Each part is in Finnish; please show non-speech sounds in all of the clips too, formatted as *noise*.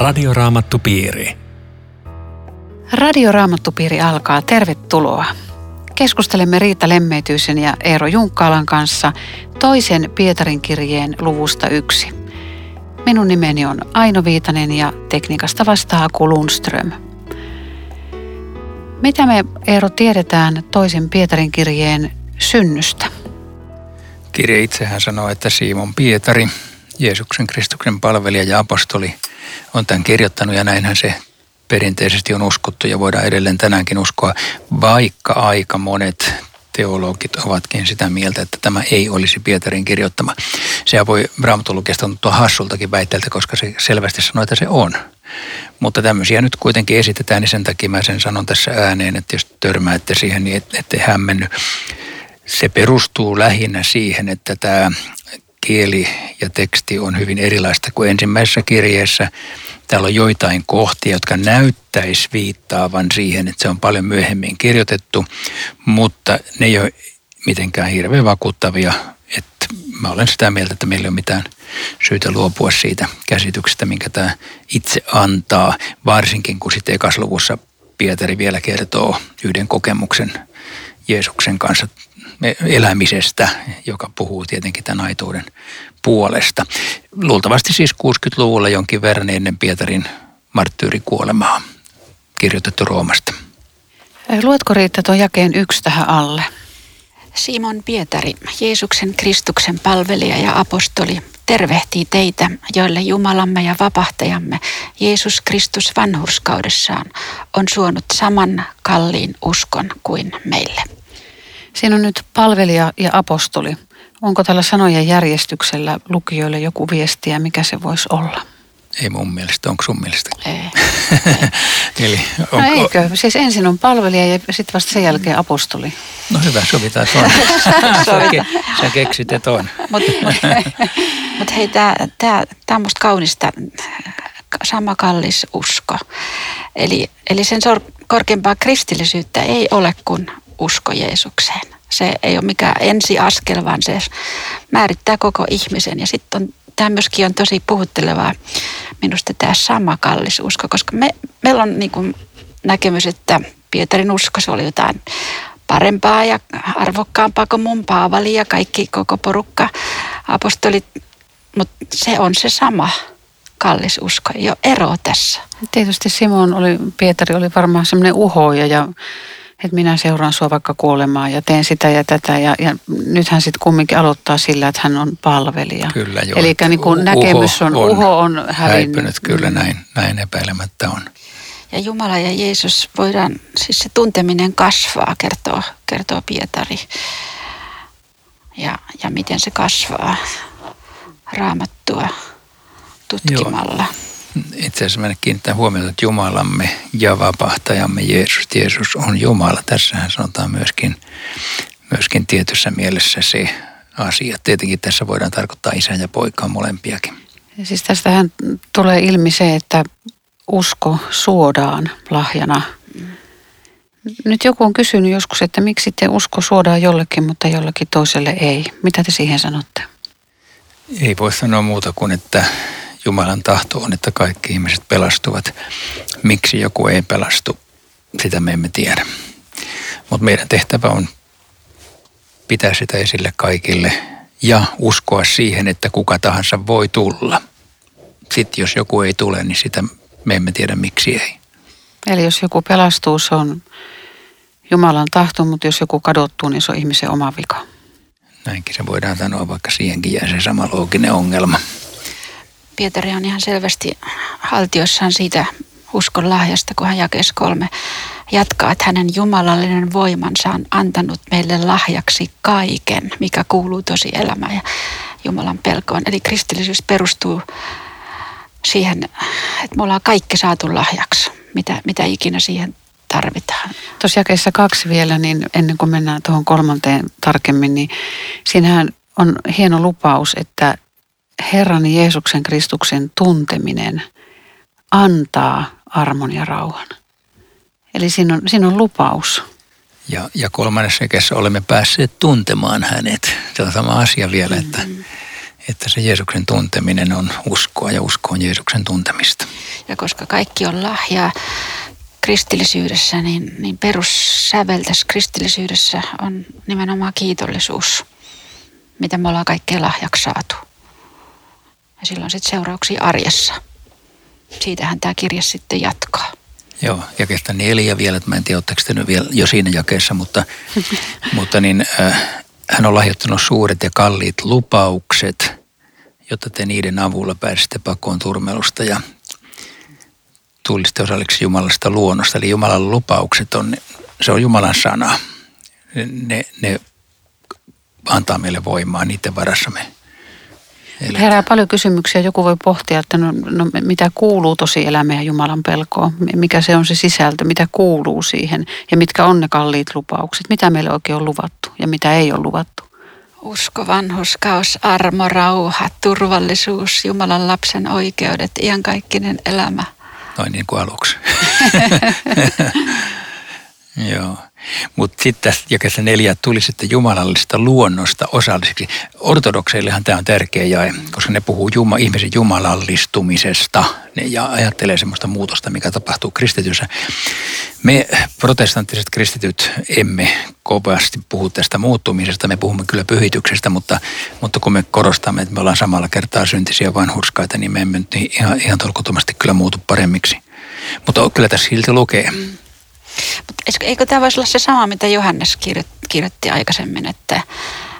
Radioraamattupiiri. Radioraamattupiiri alkaa. Tervetuloa. Keskustelemme Riitta Lemmeityisen ja Eero Junkkaalan kanssa toisen Pietarin kirjeen luvusta yksi. Minun nimeni on Aino Viitanen ja tekniikasta vastaa Aku Lundström. Mitä me Eero tiedetään toisen Pietarin kirjeen synnystä? Kirja itsehän sanoo, että Simon Pietari, Jeesuksen Kristuksen palvelija ja apostoli, on tämän kirjoittanut ja näinhän se perinteisesti on uskottu ja voidaan edelleen tänäänkin uskoa, vaikka aika monet teologit ovatkin sitä mieltä, että tämä ei olisi Pietarin kirjoittama. Se voi Raamatulukesta tuntua hassultakin väitteeltä, koska se selvästi sanoo, että se on. Mutta tämmöisiä nyt kuitenkin esitetään, niin sen takia mä sen sanon tässä ääneen, että jos törmäätte siihen, niin ette hämmenny. Se perustuu lähinnä siihen, että tämä kieli ja teksti on hyvin erilaista kuin ensimmäisessä kirjeessä. Täällä on joitain kohtia, jotka näyttäisi viittaavan siihen, että se on paljon myöhemmin kirjoitettu, mutta ne ei ole mitenkään hirveän vakuuttavia. Että mä olen sitä mieltä, että meillä ei ole mitään syytä luopua siitä käsityksestä, minkä tämä itse antaa, varsinkin kun sitten ekasluvussa Pietari vielä kertoo yhden kokemuksen Jeesuksen kanssa elämisestä, joka puhuu tietenkin tämän aitouden puolesta. Luultavasti siis 60-luvulla jonkin verran ennen Pietarin marttyyrikuolemaa kirjoitettu Roomasta. Luetko Riitta tuon jakeen yksi tähän alle? Simon Pietari, Jeesuksen Kristuksen palvelija ja apostoli, tervehtii teitä, joille Jumalamme ja vapahtajamme Jeesus Kristus vanhurskaudessaan on suonut saman kalliin uskon kuin meille. Siinä on nyt palvelija ja apostoli. Onko tällä sanojen järjestyksellä lukijoille joku viestiä, mikä se voisi olla? Ei mun mielestä. Onko sun mielestä? Ei. *laughs* Ei. No onko... No eikö? Siis ensin on palvelija ja sitten vasta sen jälkeen apostoli. No hyvä, sovitaan tuon. *laughs* Sä keksit tuon. Mutta mut, *laughs* mut hei, tämä on musta kaunista sama kallis usko. Eli, eli sen korkeampaa kristillisyyttä ei ole kuin usko Jeesukseen. Se ei ole mikään ensiaskel, vaan se määrittää koko ihmisen. Ja sitten tämä myöskin on tosi puhuttelevaa minusta tämä sama kallisuusko, koska me, meillä on niin näkemys, että Pietarin usko se oli jotain parempaa ja arvokkaampaa kuin mun Paavali ja kaikki koko porukka apostolit, mutta se on se sama kallisusko, ei ole ero tässä. Tietysti Simon oli, Pietari oli varmaan semmoinen uhoja ja että minä seuraan sua vaikka kuolemaan ja teen sitä ja tätä. Ja, ja nyt hän sitten kumminkin aloittaa sillä, että hän on palvelija. Kyllä joo. Eli niin kuin näkemys on, on, uho on hävinnyt. Häipynyt, kyllä näin, näin epäilemättä on. Ja Jumala ja Jeesus voidaan, siis se tunteminen kasvaa, kertoo, kertoo Pietari. Ja, ja miten se kasvaa raamattua tutkimalla. Joo itse asiassa mennä kiinnittää huomiota, että Jumalamme ja vapahtajamme Jeesus, Jeesus on Jumala. Tässähän sanotaan myöskin, myöskin tietyssä mielessä se asia. Tietenkin tässä voidaan tarkoittaa isä ja poikaa molempiakin. Ja siis tästähän tulee ilmi se, että usko suodaan lahjana. Nyt joku on kysynyt joskus, että miksi te usko suodaan jollekin, mutta jollekin toiselle ei. Mitä te siihen sanotte? Ei voi sanoa muuta kuin, että Jumalan tahto on, että kaikki ihmiset pelastuvat. Miksi joku ei pelastu, sitä me emme tiedä. Mutta meidän tehtävä on pitää sitä esille kaikille ja uskoa siihen, että kuka tahansa voi tulla. Sitten jos joku ei tule, niin sitä me emme tiedä miksi ei. Eli jos joku pelastuu, se on Jumalan tahto, mutta jos joku kadottuu, niin se on ihmisen oma vika. Näinkin se voidaan sanoa, vaikka siihenkin jää se sama looginen ongelma. Pietari on ihan selvästi haltiossaan siitä uskon lahjasta, kun hän jakes kolme jatkaa, että hänen jumalallinen voimansa on antanut meille lahjaksi kaiken, mikä kuuluu tosi elämään ja Jumalan pelkoon. Eli kristillisyys perustuu siihen, että me ollaan kaikki saatu lahjaksi, mitä, mitä ikinä siihen tarvitaan. Tuossa jakeessa kaksi vielä, niin ennen kuin mennään tuohon kolmanteen tarkemmin, niin siinähän on hieno lupaus, että Herran Jeesuksen Kristuksen tunteminen antaa armon ja rauhan. Eli siinä on, siinä on lupaus. Ja, ja kolmannessa jakessa olemme päässeet tuntemaan hänet. Se on sama asia vielä, että, mm-hmm. että se Jeesuksen tunteminen on uskoa ja usko on Jeesuksen tuntemista. Ja koska kaikki on lahjaa kristillisyydessä, niin, niin perussävel tässä kristillisyydessä on nimenomaan kiitollisuus, mitä me ollaan kaikkea lahjaksi saatu. Ja silloin sitten seurauksia arjessa. Siitähän tämä kirja sitten jatkaa. Joo, jakeesta neljä vielä, että mä en tiedä, oletteko te nyt vielä jo siinä jakeessa, mutta, *laughs* mutta niin, äh, hän on lahjoittanut suuret ja kalliit lupaukset, jotta te niiden avulla pääsitte pakoon turmelusta ja tulisitte osalliksi Jumalasta luonnosta. Eli Jumalan lupaukset on, se on Jumalan sana. Ne, ne antaa meille voimaa, niiden varassa me Eli... Herää paljon kysymyksiä. Joku voi pohtia, että no, no, mitä kuuluu tosi elämään ja Jumalan pelkoon. Mikä se on se sisältö, mitä kuuluu siihen ja mitkä on ne kalliit lupaukset. Mitä meille oikein on luvattu ja mitä ei ole luvattu. Usko, vanhuskaus, armo, rauha, turvallisuus, Jumalan lapsen oikeudet, iankaikkinen elämä. Noin niin kuin aluksi. *laughs* *laughs* Joo. Mutta sitten tässä jakessa neljä tuli sitten jumalallista luonnosta osallisiksi. Ortodokseillehan tämä on tärkeä jae, koska ne puhuu juma, ihmisen jumalallistumisesta ne, ja ajattelee semmoista muutosta, mikä tapahtuu kristityssä. Me protestanttiset kristityt emme kovasti puhu tästä muuttumisesta, me puhumme kyllä pyhityksestä, mutta, mutta kun me korostamme, että me ollaan samalla kertaa syntisiä vanhurskaita, niin me emme nyt ihan, ihan tolkuttomasti kyllä muutu paremmiksi. Mutta kyllä tässä silti lukee. Mm eikö tämä voisi olla se sama, mitä Johannes kirjoitti aikaisemmin, että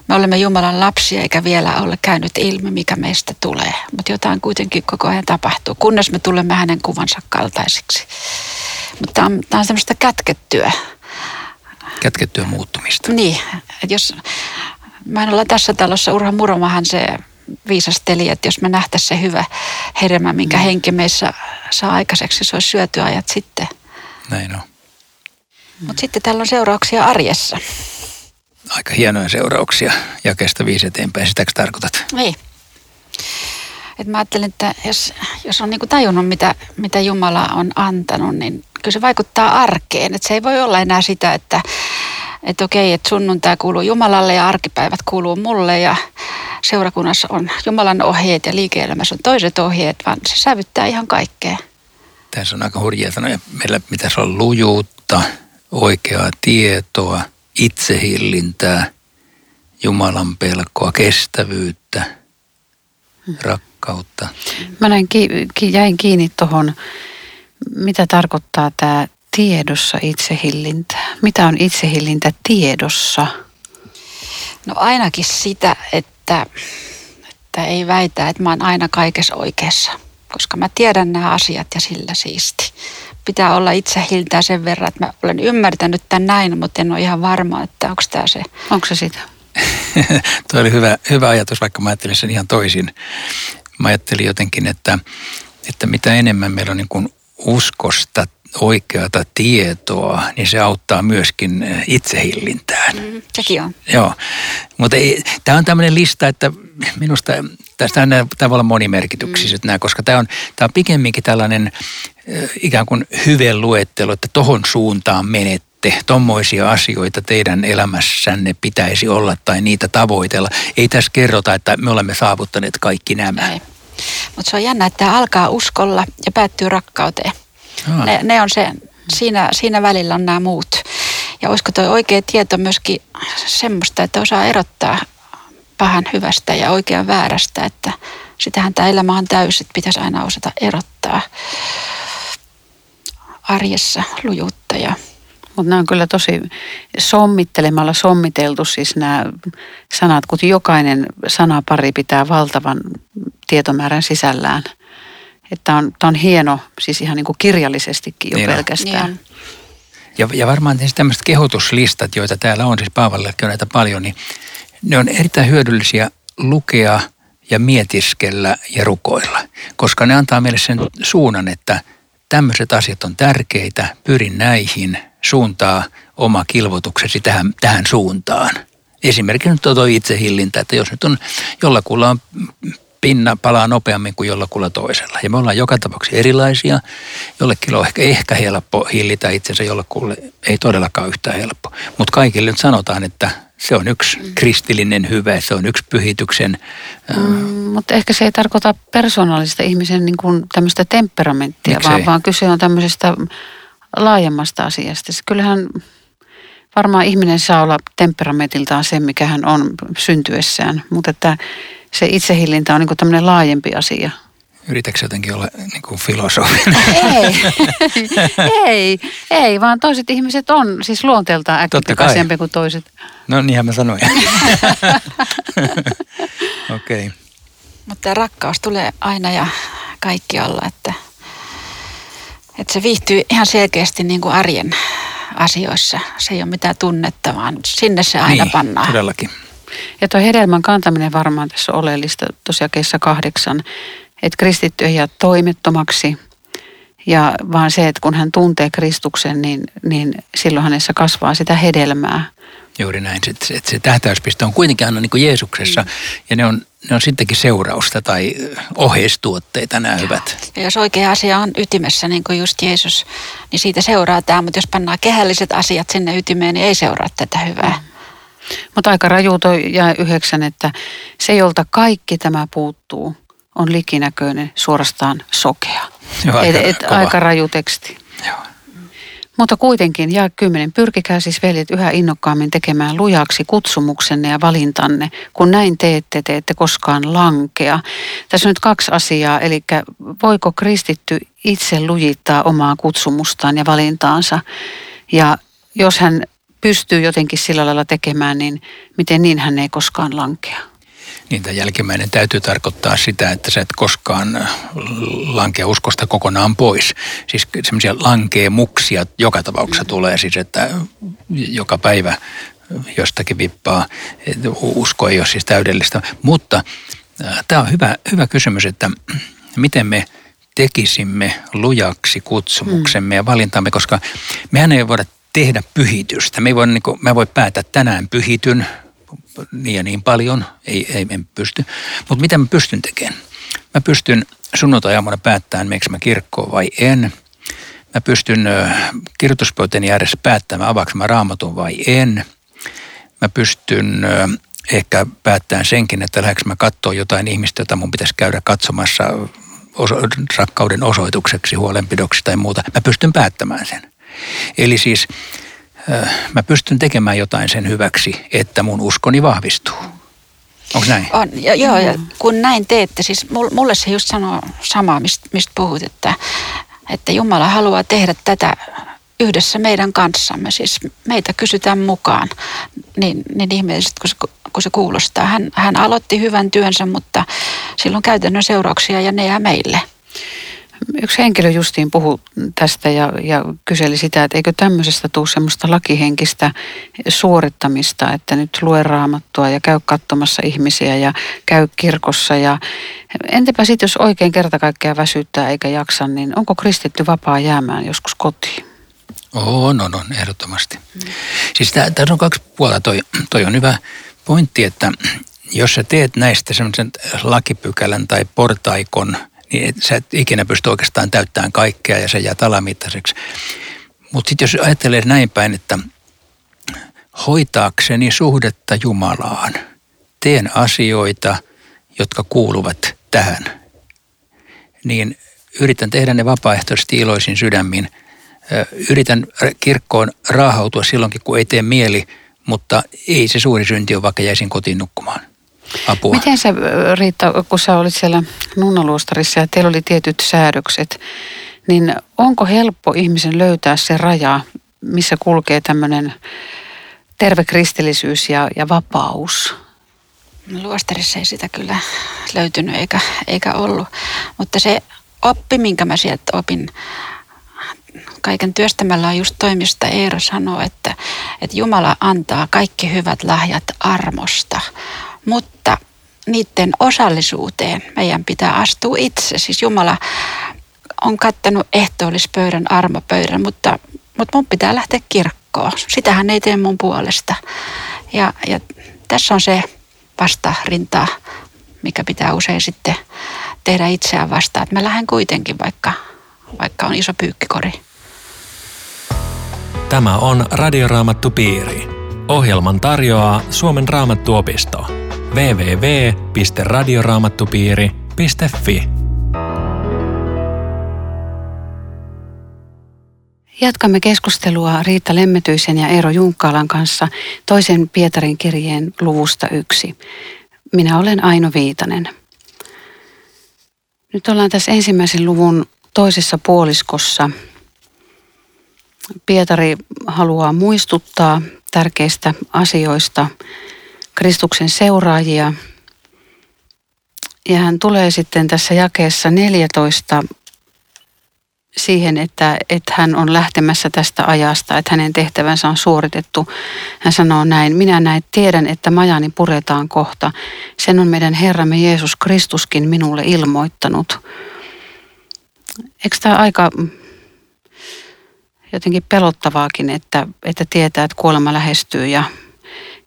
me olemme Jumalan lapsia eikä vielä ole käynyt ilmi, mikä meistä tulee. Mutta jotain kuitenkin koko ajan tapahtuu, kunnes me tulemme hänen kuvansa kaltaisiksi. Mutta tämä on, tämä on semmoista kätkettyä. Kätkettyä muuttumista. Niin, että jos mä en olla tässä talossa, Urha Muromahan se viisasteli, että jos me nähtäisiin se hyvä hedelmä, minkä mm. henki meissä saa aikaiseksi, se olisi syöty ajat sitten. Näin on. Mutta sitten täällä on seurauksia arjessa. Aika hienoja seurauksia kestä viisi eteenpäin, sitäkö tarkoitat? Niin. Et mä ajattelen, että jos, jos on niinku tajunnut, mitä, mitä Jumala on antanut, niin kyllä se vaikuttaa arkeen. Et se ei voi olla enää sitä, että että okei, että sunnuntai kuuluu Jumalalle ja arkipäivät kuuluu mulle ja seurakunnassa on Jumalan ohjeet ja liike-elämässä on toiset ohjeet, vaan se sävyttää ihan kaikkea. Tässä on aika hurjia sanoja. Meillä pitäisi olla lujuutta, oikeaa tietoa, itsehillintää, Jumalan pelkoa, kestävyyttä, rakkautta. Mä näin, jäin kiinni tuohon, mitä tarkoittaa tämä tiedossa itsehillintä. Mitä on itsehillintä tiedossa? No ainakin sitä, että, että ei väitä, että mä oon aina kaikessa oikeassa, koska mä tiedän nämä asiat ja sillä siisti pitää olla itse hiltää sen verran, että mä olen ymmärtänyt tämän näin, mutta en ole ihan varma, että onko tämä se. Onko se sitä? *laughs* Tuo oli hyvä, hyvä ajatus, vaikka mä ajattelin sen ihan toisin. Mä ajattelin jotenkin, että, että mitä enemmän meillä on niin kuin uskosta oikeata tietoa, niin se auttaa myöskin eh, itsehillintään. Mm, sekin on. Joo, mutta tämä on tämmöinen lista, että minusta tästä tämä voi olla monimerkityksiset mm. nämä, koska tämä on, tämä on pikemminkin tällainen ikään kuin luettelo, että tohon suuntaan menette, tommoisia asioita teidän elämässänne pitäisi olla tai niitä tavoitella. Ei tässä kerrota, että me olemme saavuttaneet kaikki nämä. Mutta se on jännä, että tämä alkaa uskolla ja päättyy rakkauteen. Ne, ne on se, siinä, siinä välillä on nämä muut. Ja olisiko tuo oikea tieto myöskin semmoista, että osaa erottaa pahan hyvästä ja oikean väärästä, että sitähän tämä elämä on täysin, että pitäisi aina osata erottaa arjessa lujuutta ja mutta nämä on kyllä tosi sommittelemalla sommiteltu siis nämä sanat, kun jokainen sanapari pitää valtavan tietomäärän sisällään – että on, on hieno, siis ihan niin kuin kirjallisestikin jo niin pelkästään. Niin ja, ja varmaan tämmöiset kehotuslistat, joita täällä on, siis Paavallekin on näitä paljon, niin ne on erittäin hyödyllisiä lukea ja mietiskellä ja rukoilla, koska ne antaa meille sen suunnan, että tämmöiset asiat on tärkeitä, pyrin näihin, suuntaa oma kilvotuksesi tähän, tähän suuntaan. Esimerkiksi nyt tuo itsehillintä, että jos nyt on jollakulla on pinna palaa nopeammin kuin jollakulla toisella. Ja me ollaan joka tapauksessa erilaisia. Jollekin on ehkä, ehkä helppo hillitä itsensä, jollekulle ei todellakaan yhtään helppo. Mutta kaikille nyt sanotaan, että Se on yksi kristillinen hyvä, se on yksi pyhityksen. Mm, mutta ehkä se ei tarkoita persoonallista ihmisen niin kuin tämmöistä temperamenttia, vaan, vaan kyse on tämmöisestä laajemmasta asiasta. Kyllähän varmaan ihminen saa olla temperamentiltaan se, mikä hän on syntyessään, mutta että se itsehillintä on niin kuin tämmöinen laajempi asia. Yritätkö jotenkin olla niin kuin filosofinen? *laughs* Ei, ei, ei, vaan toiset ihmiset on siis luonteeltaan äkkipikaisempi kuin toiset. No niinhän mä sanoin. *laughs* Okei. Okay. Mutta rakkaus tulee aina ja kaikkialla, että, että se viihtyy ihan selkeästi niin kuin arjen asioissa. Se ei ole mitään tunnetta, vaan sinne se aina niin, pannaan. todellakin. Ja tuo hedelmän kantaminen varmaan tässä on oleellista tosiaan kahdeksan, että kristitty ei jää toimettomaksi, ja vaan se, että kun hän tuntee Kristuksen, niin, niin silloin hänessä kasvaa sitä hedelmää. Juuri näin, että se, se tähtäyspiste on kuitenkin aina niin kuin Jeesuksessa mm. ja ne on, ne on sittenkin seurausta tai oheistuotteita nämä hyvät. Ja jos oikea asia on ytimessä, niin kuin just Jeesus, niin siitä seuraa tämä, mutta jos pannaan kehälliset asiat sinne ytimeen, niin ei seuraa tätä hyvää. Mm. Mutta aika raju toi jää yhdeksän, että se, jolta kaikki tämä puuttuu, on likinäköinen, suorastaan sokea. Joo, aika, et, et, aika raju teksti. Joo. Mutta kuitenkin, ja kymmenen, pyrkikää siis veljet yhä innokkaammin tekemään lujaksi kutsumuksenne ja valintanne. Kun näin teette, te ette koskaan lankea. Tässä on nyt kaksi asiaa, eli voiko kristitty itse lujittaa omaa kutsumustaan ja valintaansa. Ja jos hän pystyy jotenkin sillä lailla tekemään, niin miten niin hän ei koskaan lankea? Niin tämä jälkimmäinen täytyy tarkoittaa sitä, että sä et koskaan lankea uskosta kokonaan pois. Siis semmoisia lankeemuksia joka tapauksessa tulee siis, että joka päivä jostakin vippaa. Usko ei ole siis täydellistä. Mutta äh, tämä on hyvä, hyvä kysymys, että miten me tekisimme lujaksi kutsumuksemme ja valintamme, koska mehän ei voida tehdä pyhitystä. Me ei voi, niin kuin, mä voi päätä tänään pyhityn niin ja niin paljon, ei, ei en pysty. Mutta mitä mä pystyn tekemään? Mä pystyn sunnuntai-aamuna päättämään, meneekö mä kirkkoon vai en. Mä pystyn kirjoituspöytäni ääressä päättämään, avaanko mä raamatun vai en. Mä pystyn ehkä päättämään senkin, että lähdekö mä katsoa jotain ihmistä, jota mun pitäisi käydä katsomassa oso- rakkauden osoitukseksi, huolenpidoksi tai muuta. Mä pystyn päättämään sen. Eli siis mä pystyn tekemään jotain sen hyväksi, että mun uskoni vahvistuu. Onko näin? On, ja, joo, ja kun näin teette, siis mulle se just sanoo samaa, mistä, mistä puhut, että, että Jumala haluaa tehdä tätä yhdessä meidän kanssamme, siis meitä kysytään mukaan, niin, niin ihmeellisesti kun se, kun se kuulostaa. Hän, hän aloitti hyvän työnsä, mutta silloin käytännön seurauksia ja ne jää meille yksi henkilö justiin puhui tästä ja, ja kyseli sitä, että eikö tämmöisestä tule semmoista lakihenkistä suorittamista, että nyt lue raamattua ja käy katsomassa ihmisiä ja käy kirkossa. Ja entäpä sitten, jos oikein kerta kaikkea väsyttää eikä jaksa, niin onko kristitty vapaa jäämään joskus kotiin? On, on, on, ehdottomasti. Mm. Siis tässä on kaksi puolta. Toi, toi on hyvä pointti, että jos sä teet näistä semmoisen lakipykälän tai portaikon – niin et, sä et ikinä pysty oikeastaan täyttämään kaikkea ja se jää talamittaiseksi. Mutta sitten jos ajattelee näin päin, että hoitaakseni suhdetta Jumalaan, teen asioita, jotka kuuluvat tähän, niin yritän tehdä ne vapaaehtoisesti iloisin sydämin. Yritän kirkkoon raahautua silloinkin, kun ei tee mieli, mutta ei se suuri synti ole, vaikka jäisin kotiin nukkumaan apua. Miten sä Riitta, kun sä olit siellä nunnaluostarissa ja teillä oli tietyt säädökset, niin onko helppo ihmisen löytää se raja, missä kulkee tämmöinen terve kristillisyys ja, ja vapaus? Luostarissa ei sitä kyllä löytynyt eikä, eikä ollut, mutta se oppi, minkä mä sieltä opin, kaiken työstämällä on just toimista Eero sanoo, että, että Jumala antaa kaikki hyvät lahjat armosta mutta niiden osallisuuteen meidän pitää astua itse. Siis Jumala on kattanut ehtoollispöydän, armopöydän, mutta, mutta mun pitää lähteä kirkkoon. Sitähän ei tee mun puolesta. Ja, ja tässä on se vastarinta, mikä pitää usein sitten tehdä itseään vastaan. Että mä lähden kuitenkin, vaikka, vaikka on iso pyykkikori. Tämä on Radioraamattu Piiri. Ohjelman tarjoaa Suomen raamattuopisto. www.radioraamattupiiri.fi Jatkamme keskustelua Riitta Lemmetyisen ja Eero Junkkaalan kanssa toisen Pietarin kirjeen luvusta yksi. Minä olen Aino Viitanen. Nyt ollaan tässä ensimmäisen luvun toisessa puoliskossa. Pietari haluaa muistuttaa tärkeistä asioista Kristuksen seuraajia. Ja hän tulee sitten tässä jakeessa 14 siihen, että, että hän on lähtemässä tästä ajasta, että hänen tehtävänsä on suoritettu. Hän sanoo näin, minä näin tiedän, että majani puretaan kohta. Sen on meidän Herramme Jeesus Kristuskin minulle ilmoittanut. Eikö tämä aika jotenkin pelottavaakin, että, että tietää, että kuolema lähestyy ja,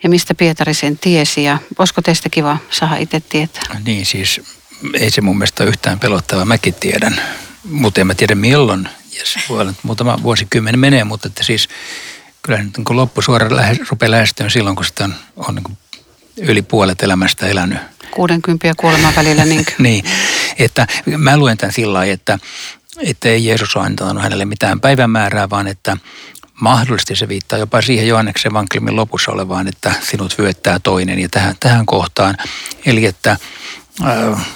ja mistä Pietari sen tiesi ja olisiko teistä kiva saada itse tietää? Niin siis ei se mun mielestä yhtään pelottava, mäkin tiedän, mutta en mä tiedä milloin. Yes, voi olla, muutama vuosikymmen menee, mutta että siis kyllä nyt niin loppusuora lähes, rupeaa lähestyä silloin, kun sitä on, on niin yli puolet elämästä elänyt. 60 ja kuoleman välillä. Niin, *laughs* niin, että mä luen tämän sillä lailla, että, että ei Jeesus ole antanut hänelle mitään päivämäärää, vaan että mahdollisesti se viittaa jopa siihen Johanneksen evankeliumin lopussa olevaan, että sinut vyöttää toinen ja tähän, tähän kohtaan. Eli että äh,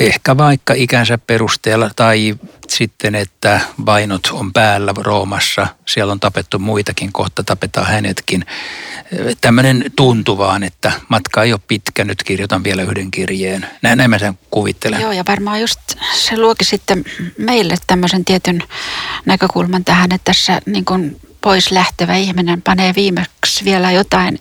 ehkä vaikka ikänsä perusteella tai sitten, että vainot on päällä Roomassa, siellä on tapettu muitakin, kohta tapetaan hänetkin. Tämmöinen tuntuvaan, että matka ei ole pitkä, nyt kirjoitan vielä yhden kirjeen. Näin, näin mä sen kuvittelen. Joo, ja varmaan just se luokin sitten meille tämmöisen tietyn näkökulman tähän, että tässä niin kuin pois lähtevä ihminen panee viimeksi vielä jotain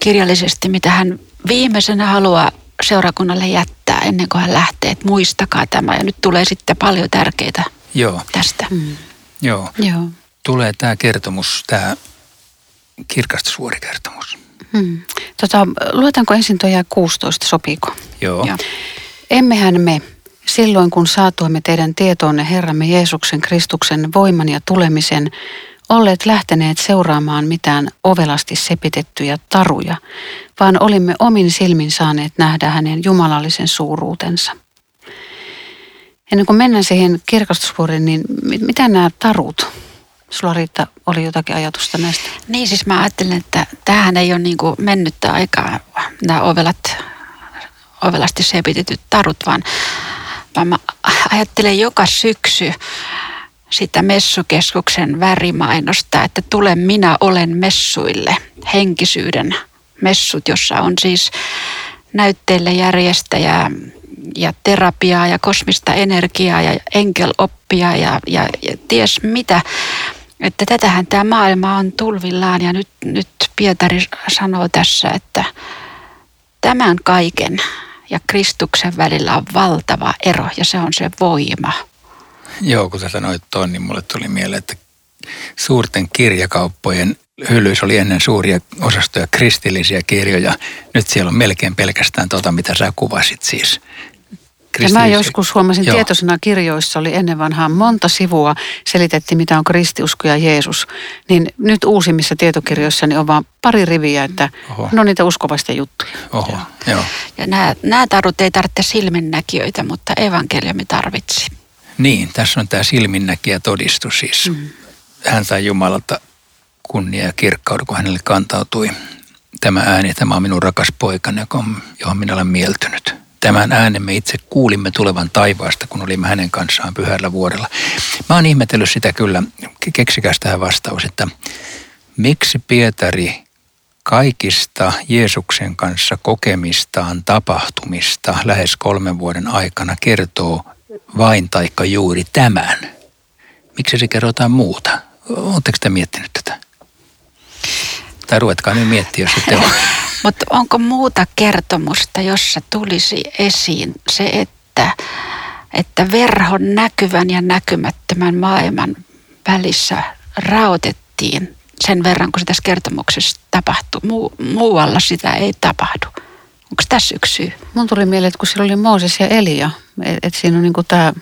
kirjallisesti, mitä hän viimeisenä haluaa seurakunnalle jättää ennen kuin hän lähtee, että muistakaa tämä. Ja nyt tulee sitten paljon tärkeitä Joo. tästä. Mm. Joo. Joo. Tulee tämä kertomus, tämä kirkastusvuorikertomus. Hmm. Tota, luetaanko ensin tuo 16, sopiiko? Joo. Joo. Emmehän me, silloin kun saatuimme teidän tietoonne Herramme Jeesuksen Kristuksen voiman ja tulemisen, olleet lähteneet seuraamaan mitään ovelasti sepitettyjä taruja, vaan olimme omin silmin saaneet nähdä hänen jumalallisen suuruutensa. Ennen kuin mennään siihen kirkastusvuoriin, niin mitä nämä tarut? Sulla Riitta oli jotakin ajatusta näistä? Niin siis mä ajattelen, että tämähän ei ole niin kuin mennyttä aikaa nämä ovelat, ovelasti sepitetyt tarut, vaan, vaan mä ajattelen joka syksy sitä messukeskuksen värimainosta, että tule minä olen messuille, henkisyyden messut, jossa on siis näytteille järjestäjä ja terapiaa ja kosmista energiaa ja enkeloppia ja, ja, ja ties mitä. Että tätähän tämä maailma on tulvillaan ja nyt, nyt Pietari sanoo tässä, että tämän kaiken ja Kristuksen välillä on valtava ero ja se on se voima. Joo, kun sä sanoit tuon, niin mulle tuli mieleen, että suurten kirjakauppojen hyllyissä oli ennen suuria osastoja kristillisiä kirjoja. Nyt siellä on melkein pelkästään tuota, mitä sä kuvasit siis. Ja mä joskus huomasin Joo. tietoisena kirjoissa oli ennen vanhaa monta sivua selitettiin, mitä on kristiusko ja Jeesus. Niin nyt uusimmissa tietokirjoissa niin on vaan pari riviä, että Oho. no niitä uskovasta juttuja. Oho. Joo. Ja nämä, nämä tarut ei tarvitse silminnäkijöitä, mutta evankeliumi tarvitsi. Niin, tässä on tämä silminnäkijä todistus siis. Mm. Hän sai Jumalalta kunnia ja kirkkauden, kun hänelle kantautui tämä ääni, tämä on minun rakas poikani, johon minä olen mieltynyt. Tämän äänen me itse kuulimme tulevan taivaasta, kun olimme hänen kanssaan pyhällä vuodella. Mä oon ihmetellyt sitä kyllä, keksikäs tähän vastaus, että miksi Pietari kaikista Jeesuksen kanssa kokemistaan tapahtumista lähes kolmen vuoden aikana kertoo vain taikka juuri tämän? Miksi se kerrotaan muuta? Oletteko te miettinyt tätä? Tai ruvetkaa nyt miettiä, jos ette ole. *laughs* Mutta onko muuta kertomusta, jossa tulisi esiin se, että, että verhon näkyvän ja näkymättömän maailman välissä raotettiin sen verran, kun se tässä kertomuksessa tapahtuu. Muu, muualla sitä ei tapahdu. Onko tässä yksi syy? Mun tuli mieleen, että kun siellä oli Mooses ja Elia, että et siinä on niinku tämä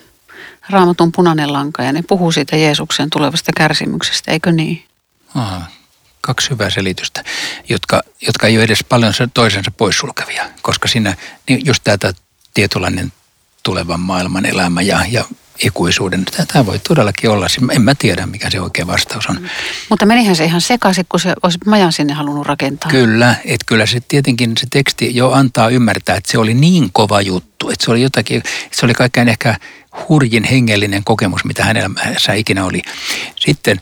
raamatun punainen lanka ja ne puhuu siitä Jeesuksen tulevasta kärsimyksestä, eikö niin? Aha. kaksi hyvää selitystä, jotka, jotka ei ole edes paljon toisensa poissulkevia, koska siinä niin just tämä tietynlainen tulevan maailman elämä ja, ja ikuisuuden. Tämä voi todellakin olla. En mä tiedä, mikä se oikea vastaus on. Mutta menihän se ihan sekaisin, kun se olisi majan sinne halunnut rakentaa. Kyllä, että kyllä se tietenkin se teksti jo antaa ymmärtää, että se oli niin kova juttu, että se oli jotakin, että se oli kaikkein ehkä hurjin hengellinen kokemus, mitä hänellä ikinä oli. Sitten,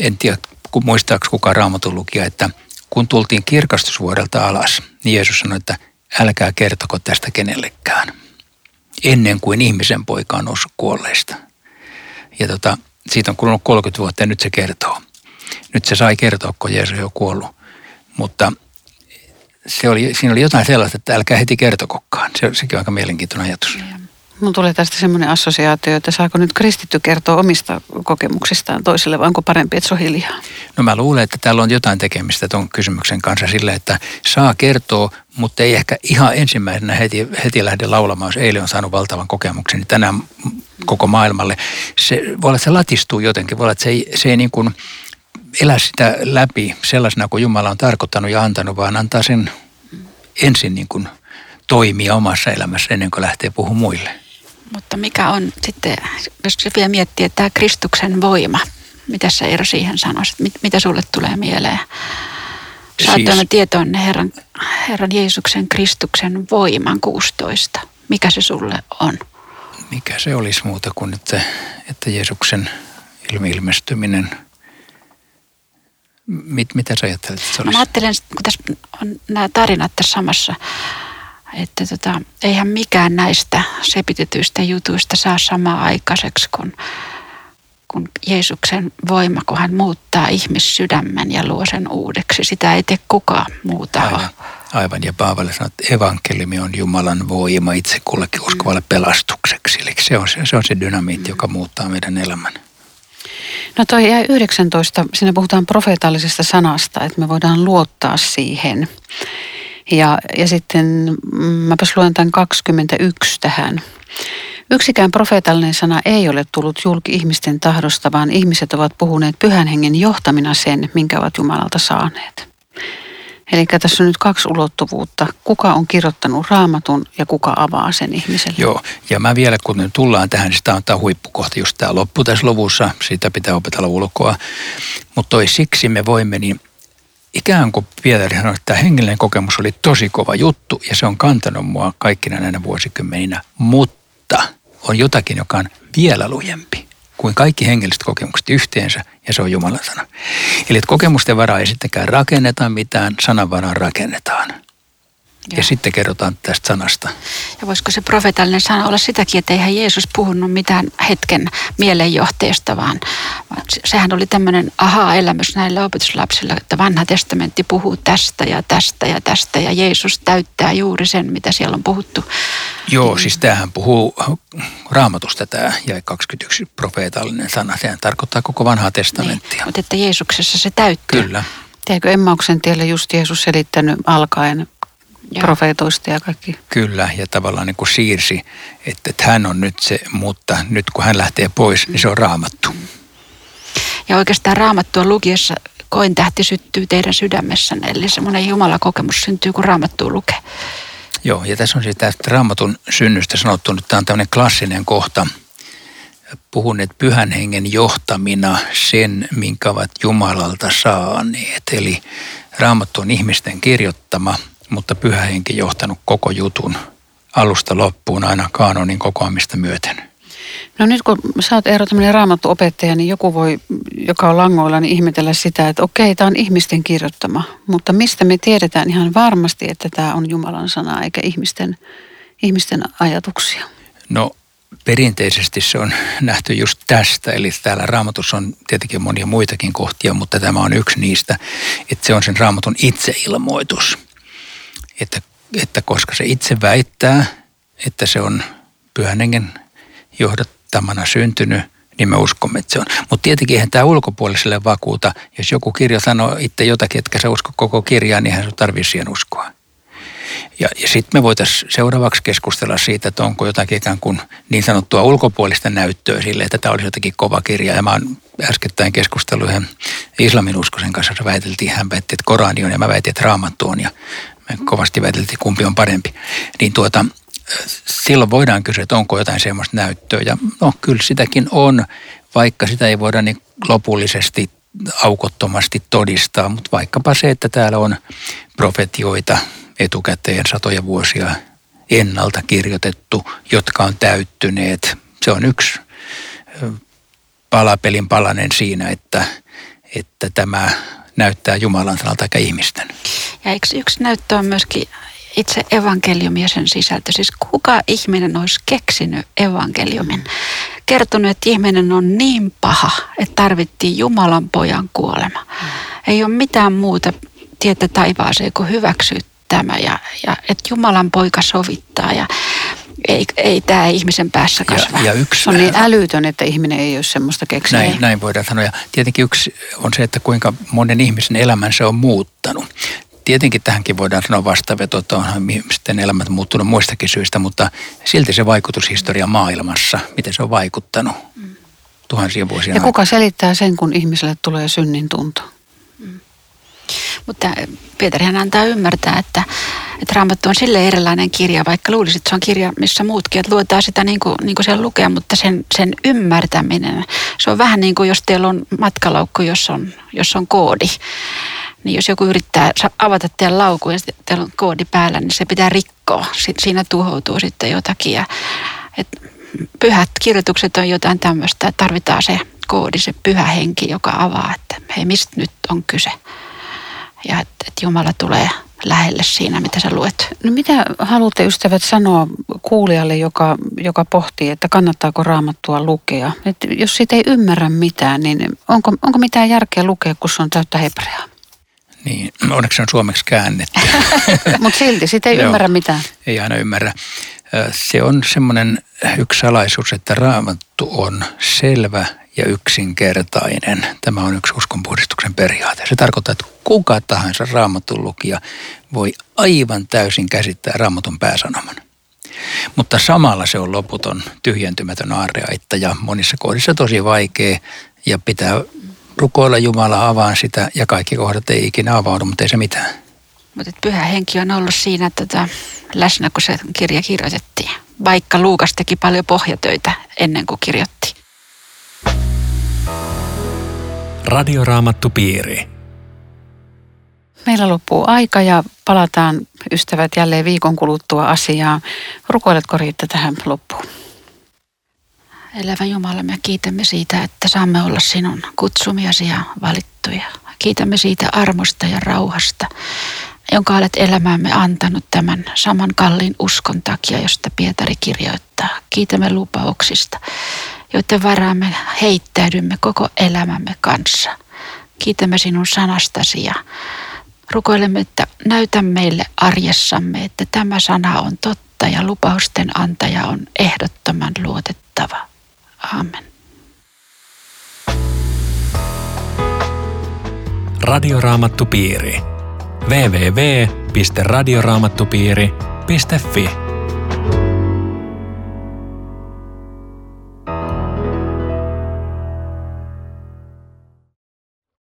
en tiedä, kun muistaako kukaan raamatun lukija, että kun tultiin kirkastusvuodelta alas, niin Jeesus sanoi, että älkää kertoko tästä kenellekään ennen kuin ihmisen poika on noussut kuolleista. Ja tota, siitä on kulunut 30 vuotta ja nyt se kertoo. Nyt se sai kertoa, kun Jeesus on kuollut. Mutta se oli, siinä oli jotain sellaista, että älkää heti kertokokkaan. Se, sekin on aika mielenkiintoinen ajatus. Mun tulee tästä semmoinen assosiaatio, että saako nyt kristitty kertoa omista kokemuksistaan toiselle, vai onko parempi, että se on hiljaa? No mä luulen, että täällä on jotain tekemistä tuon kysymyksen kanssa sille, että saa kertoa, mutta ei ehkä ihan ensimmäisenä heti, heti lähde laulamaan, jos eilen on saanut valtavan kokemuksen, niin tänään koko maailmalle. Se, voi olla, että se latistuu jotenkin, voi olla, että se ei, se ei niin kuin elä sitä läpi sellaisena kuin Jumala on tarkoittanut ja antanut, vaan antaa sen ensin niin kuin toimia omassa elämässä ennen kuin lähtee puhumaan muille. Mutta mikä on sitten, jos se vielä miettii, että tämä Kristuksen voima, mitä sä Eero siihen sanoisit, mit, mitä sulle tulee mieleen? Saatoimme siis... tietoon Herran, Herran Jeesuksen Kristuksen voiman 16. Mikä se sulle on? Mikä se olisi muuta kuin, että, että Jeesuksen ilmi-ilmestyminen – Mit, mitä sä ajattelet, että se olisi? Mä ajattelen, kun tässä on nämä tarinat tässä samassa että tota, eihän mikään näistä sepitetyistä jutuista saa samaa aikaiseksi kuin, kuin Jeesuksen voima, kun hän muuttaa ihmissydämen ja luo sen uudeksi. Sitä ei tee kukaan muuta Aivan. Aivan, ja Paavali sanoo, että evankeliumi on Jumalan voima itse kullekin uskovalle mm. pelastukseksi. Eli se on se, se, on se dynamiitti, mm. joka muuttaa meidän elämän. No toi 19, siinä puhutaan profeetallisesta sanasta, että me voidaan luottaa siihen. Ja, ja sitten mm, mäpäs luen tämän 21 tähän. Yksikään profeetallinen sana ei ole tullut julki ihmisten tahdosta, vaan ihmiset ovat puhuneet pyhän hengen johtamina sen, minkä ovat Jumalalta saaneet. Eli tässä on nyt kaksi ulottuvuutta. Kuka on kirjoittanut raamatun ja kuka avaa sen ihmiselle? Joo, ja mä vielä kun tullaan tähän, niin sitä on tämä huippukohta just tämä loppu tässä luvussa. Siitä pitää opetella ulkoa. Mutta toi siksi me voimme niin ikään kuin Pietari sanoi, että tämä hengellinen kokemus oli tosi kova juttu ja se on kantanut mua kaikkina näinä vuosikymmeninä, mutta on jotakin, joka on vielä lujempi kuin kaikki hengelliset kokemukset yhteensä ja se on Jumalan sana. Eli että kokemusten varaa ei sittenkään rakenneta mitään, sanan varaan rakennetaan. Ja. ja sitten kerrotaan tästä sanasta. Ja voisiko se profetallinen sana olla sitäkin, että eihän Jeesus puhunut mitään hetken mielenjohteesta, vaan sehän oli tämmöinen aha-elämys näille opetuslapsille, että vanha testamentti puhuu tästä ja tästä ja tästä ja Jeesus täyttää juuri sen, mitä siellä on puhuttu. Joo, siis tämähän puhuu raamatusta tämä jäi 21 profeetallinen sana. Sehän tarkoittaa koko vanhaa testamenttia. Niin, mutta että Jeesuksessa se täyttyy. Kyllä. Teekö Emmauksen tielle just Jeesus selittänyt alkaen profeetoista ja kaikki. Kyllä, ja tavallaan niin kuin siirsi, että, että hän on nyt se, mutta nyt kun hän lähtee pois, niin se on raamattu. Ja oikeastaan raamattua lukiessa koin tähti syttyy teidän sydämessänne, eli semmoinen Jumala-kokemus syntyy, kun raamattua lukee. Joo, ja tässä on siis tästä raamatun synnystä sanottu, että tämä on tämmöinen klassinen kohta. Puhuneet pyhän hengen johtamina sen, minkä ovat Jumalalta saaneet. Eli raamattu on ihmisten kirjoittama – mutta pyhä henki johtanut koko jutun alusta loppuun aina kaanonin kokoamista myöten. No nyt kun sä oot Eero tämmöinen raamattuopettaja, niin joku voi, joka on langoilla, niin ihmetellä sitä, että okei, tämä on ihmisten kirjoittama, mutta mistä me tiedetään ihan varmasti, että tämä on Jumalan sana eikä ihmisten, ihmisten ajatuksia? No perinteisesti se on nähty just tästä, eli täällä raamatussa on tietenkin monia muitakin kohtia, mutta tämä on yksi niistä, että se on sen raamatun itseilmoitus että, että koska se itse väittää, että se on pyhän hengen johdattamana syntynyt, niin me uskomme, että se on. Mutta tietenkin eihän tämä ulkopuoliselle vakuuta. Jos joku kirja sanoo itse jotakin, etkä sä usko koko kirjaa, niin hän tarvitsee siihen uskoa. Ja, ja sitten me voitaisiin seuraavaksi keskustella siitä, että onko jotakin ikään kuin niin sanottua ulkopuolista näyttöä sille, että tämä olisi jotakin kova kirja. Ja mä oon äskettäin keskustellut yhden islamin uskoisen kanssa, se väiteltiin, hän väitti, että Korani on ja mä väitin, että Raamattu on ja me kovasti väiteltiin, kumpi on parempi. Niin tuota, silloin voidaan kysyä, että onko jotain semmoista näyttöä. Ja no kyllä sitäkin on, vaikka sitä ei voida niin lopullisesti aukottomasti todistaa, mutta vaikkapa se, että täällä on profetioita etukäteen satoja vuosia ennalta kirjoitettu, jotka on täyttyneet. Se on yksi palapelin palanen siinä, että, että tämä näyttää Jumalan sanalta eikä ihmisten. Ja eikö yksi näyttö on myöskin itse evankeliumi ja sen sisältö. Siis kuka ihminen olisi keksinyt evankeliumin? Kertonut, että ihminen on niin paha, että tarvittiin Jumalan pojan kuolema. Mm. Ei ole mitään muuta tietä taivaaseen kuin hyväksyä tämä ja, ja että Jumalan poika sovittaa ja ei, ei tämä ihmisen päässä kasva. Ja, ja yksi, se on niin älytön, että ihminen ei ole semmoista keksinyt. Näin, näin voidaan sanoa. Ja tietenkin yksi on se, että kuinka monen ihmisen elämän se on muuttanut. Tietenkin tähänkin voidaan sanoa vastaveto, että onhan ihmisten elämät muuttunut muistakin syistä, mutta silti se vaikutushistoria maailmassa, miten se on vaikuttanut tuhansia vuosia Ja kuka selittää sen, kun ihmiselle tulee synnin tunto? Mutta Pietarihan antaa ymmärtää, että, että Raamattu on sille erilainen kirja, vaikka luulisit, että se on kirja, missä muutkin, että luetaan sitä niin kuin, niin kuin siellä lukea, mutta sen, sen ymmärtäminen, se on vähän niin kuin jos teillä on matkalaukku, jos on, jos on koodi niin jos joku yrittää avata teidän laukun ja teillä on koodi päällä, niin se pitää rikkoa. Siinä tuhoutuu sitten jotakin. Ja, et pyhät kirjoitukset on jotain tämmöistä, että tarvitaan se koodi, se pyhä henki, joka avaa, että hei, mistä nyt on kyse. Ja että et Jumala tulee lähelle siinä, mitä sä luet. No mitä haluatte ystävät sanoa kuulijalle, joka, joka pohtii, että kannattaako raamattua lukea? Et jos siitä ei ymmärrä mitään, niin onko, onko mitään järkeä lukea, kun se on täyttä hebreaa? Niin, onneksi on suomeksi käännetty. *laughs* Mutta silti, sitä ei ymmärrä mitään. Ei aina ymmärrä. Se on semmoinen yksi salaisuus, että raamattu on selvä ja yksinkertainen. Tämä on yksi uskonpuhdistuksen periaate. Se tarkoittaa, että kuka tahansa raamatun lukija voi aivan täysin käsittää raamatun pääsanoman. Mutta samalla se on loputon, tyhjentymätön aarreaitta ja monissa kohdissa tosi vaikea ja pitää rukoilla Jumala avaan sitä ja kaikki kohdat ei ikinä avaudu, mutta ei se mitään. Mutta pyhä henki on ollut siinä tota, läsnä, kun se kirja kirjoitettiin. Vaikka Luukas teki paljon pohjatöitä ennen kuin kirjoitti. Piiri. Meillä loppuu aika ja palataan ystävät jälleen viikon kuluttua asiaan. Rukoiletko Riitta tähän loppuun? Elävä Jumala, me kiitämme siitä, että saamme olla sinun kutsumiasi ja valittuja. Kiitämme siitä armosta ja rauhasta, jonka olet elämäämme antanut tämän saman kalliin uskon takia, josta Pietari kirjoittaa. Kiitämme lupauksista, joiden varaamme heittäydymme koko elämämme kanssa. Kiitämme sinun sanastasi ja rukoilemme, että näytä meille arjessamme, että tämä sana on totta ja lupausten antaja on ehdottoman luotettava. Amen. Radioraamattupiiri. www.radioraamattupiiri.fi